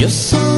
You're so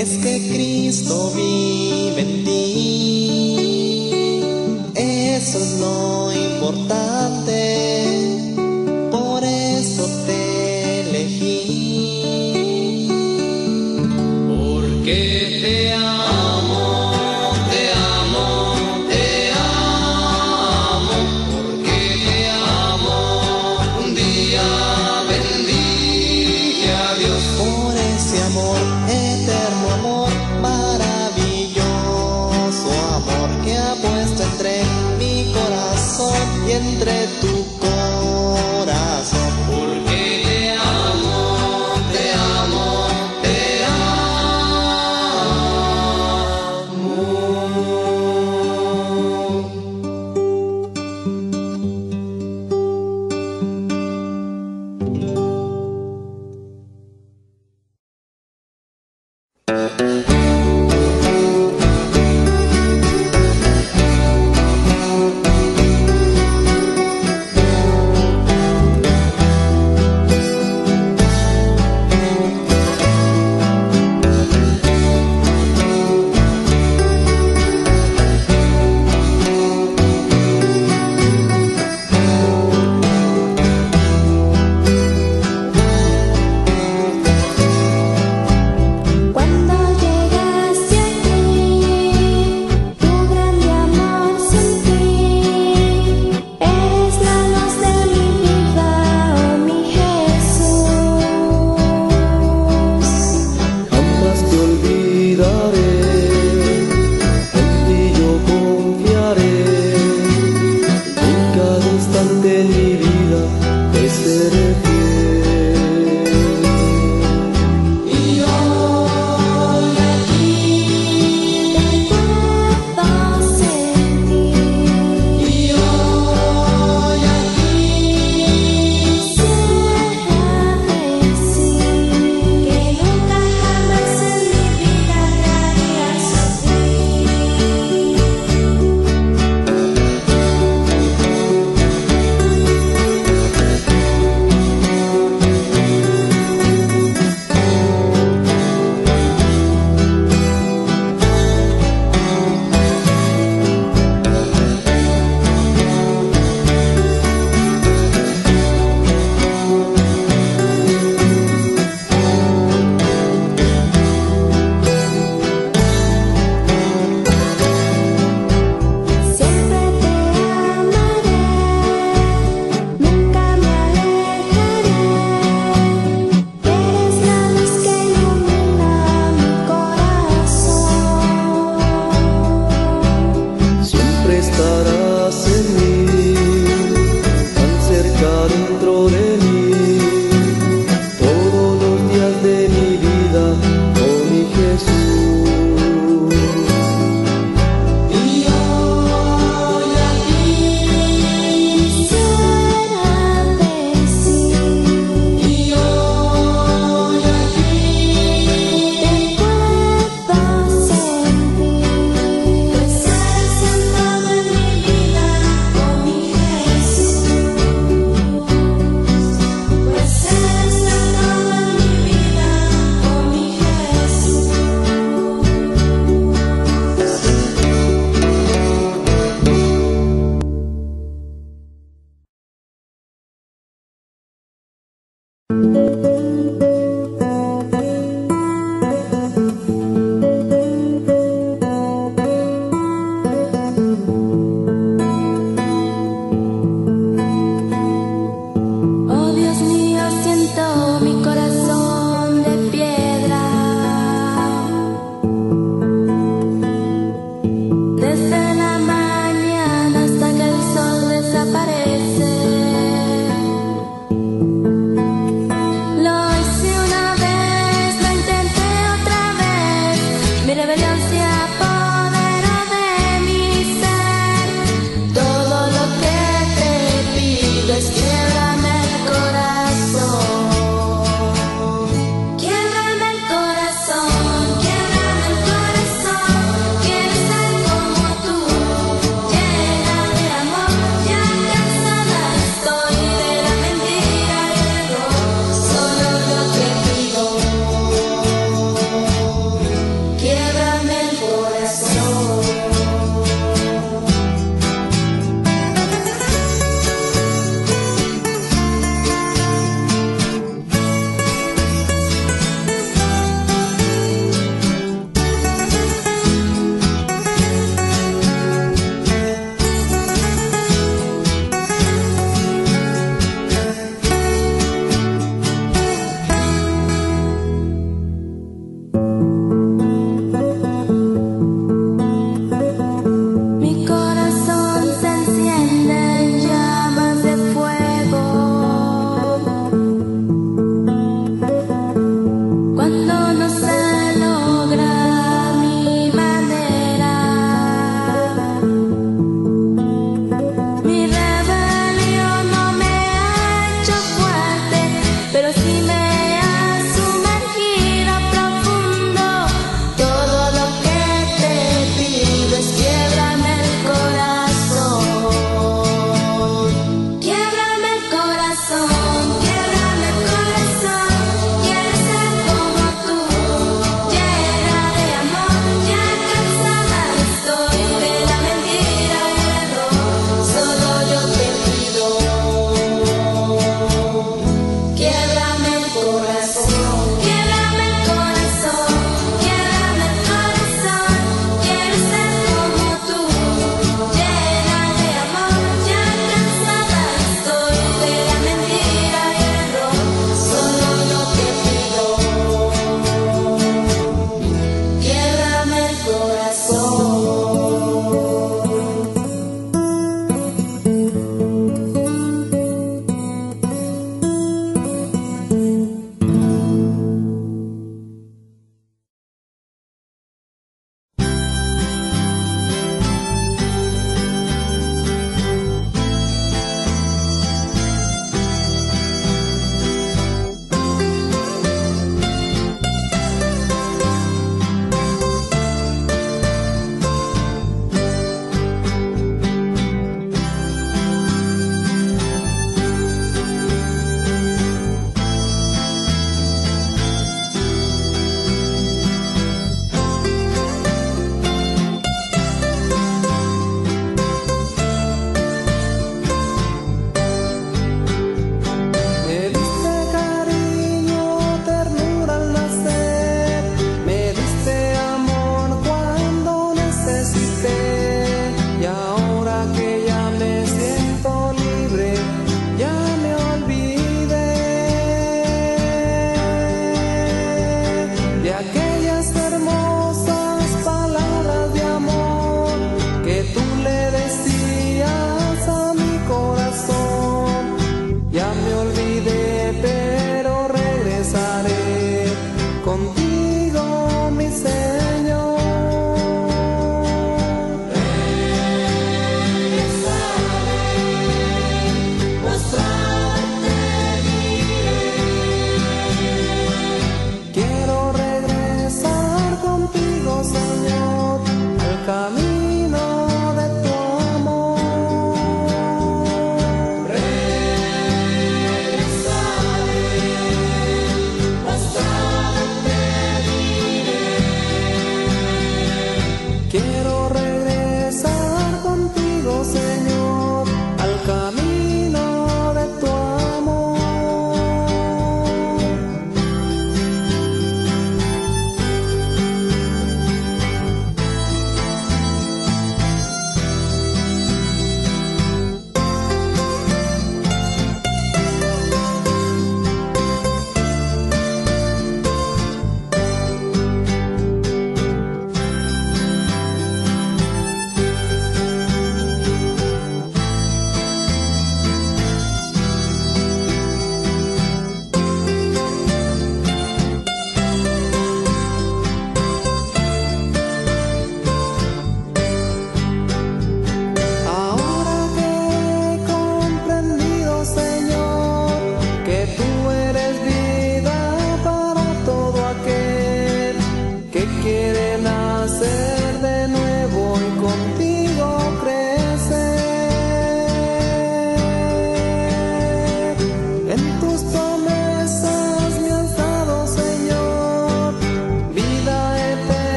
es que Cristo vive Música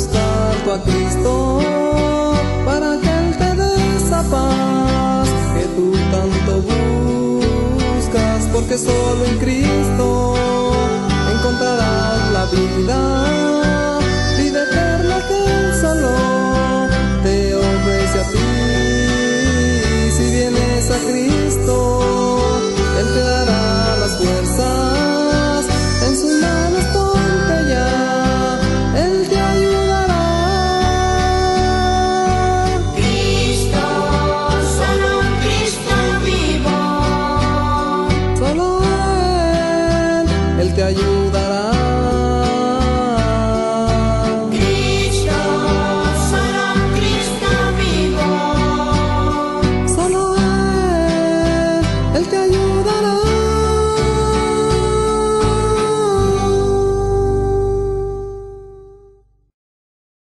Danos tanto a Cristo para que Él te dé esa paz que tú tanto buscas, porque solo en Cristo encontrarás la vida, vida eterna que solo te ofrece a ti. Si vienes a Cristo, Él te da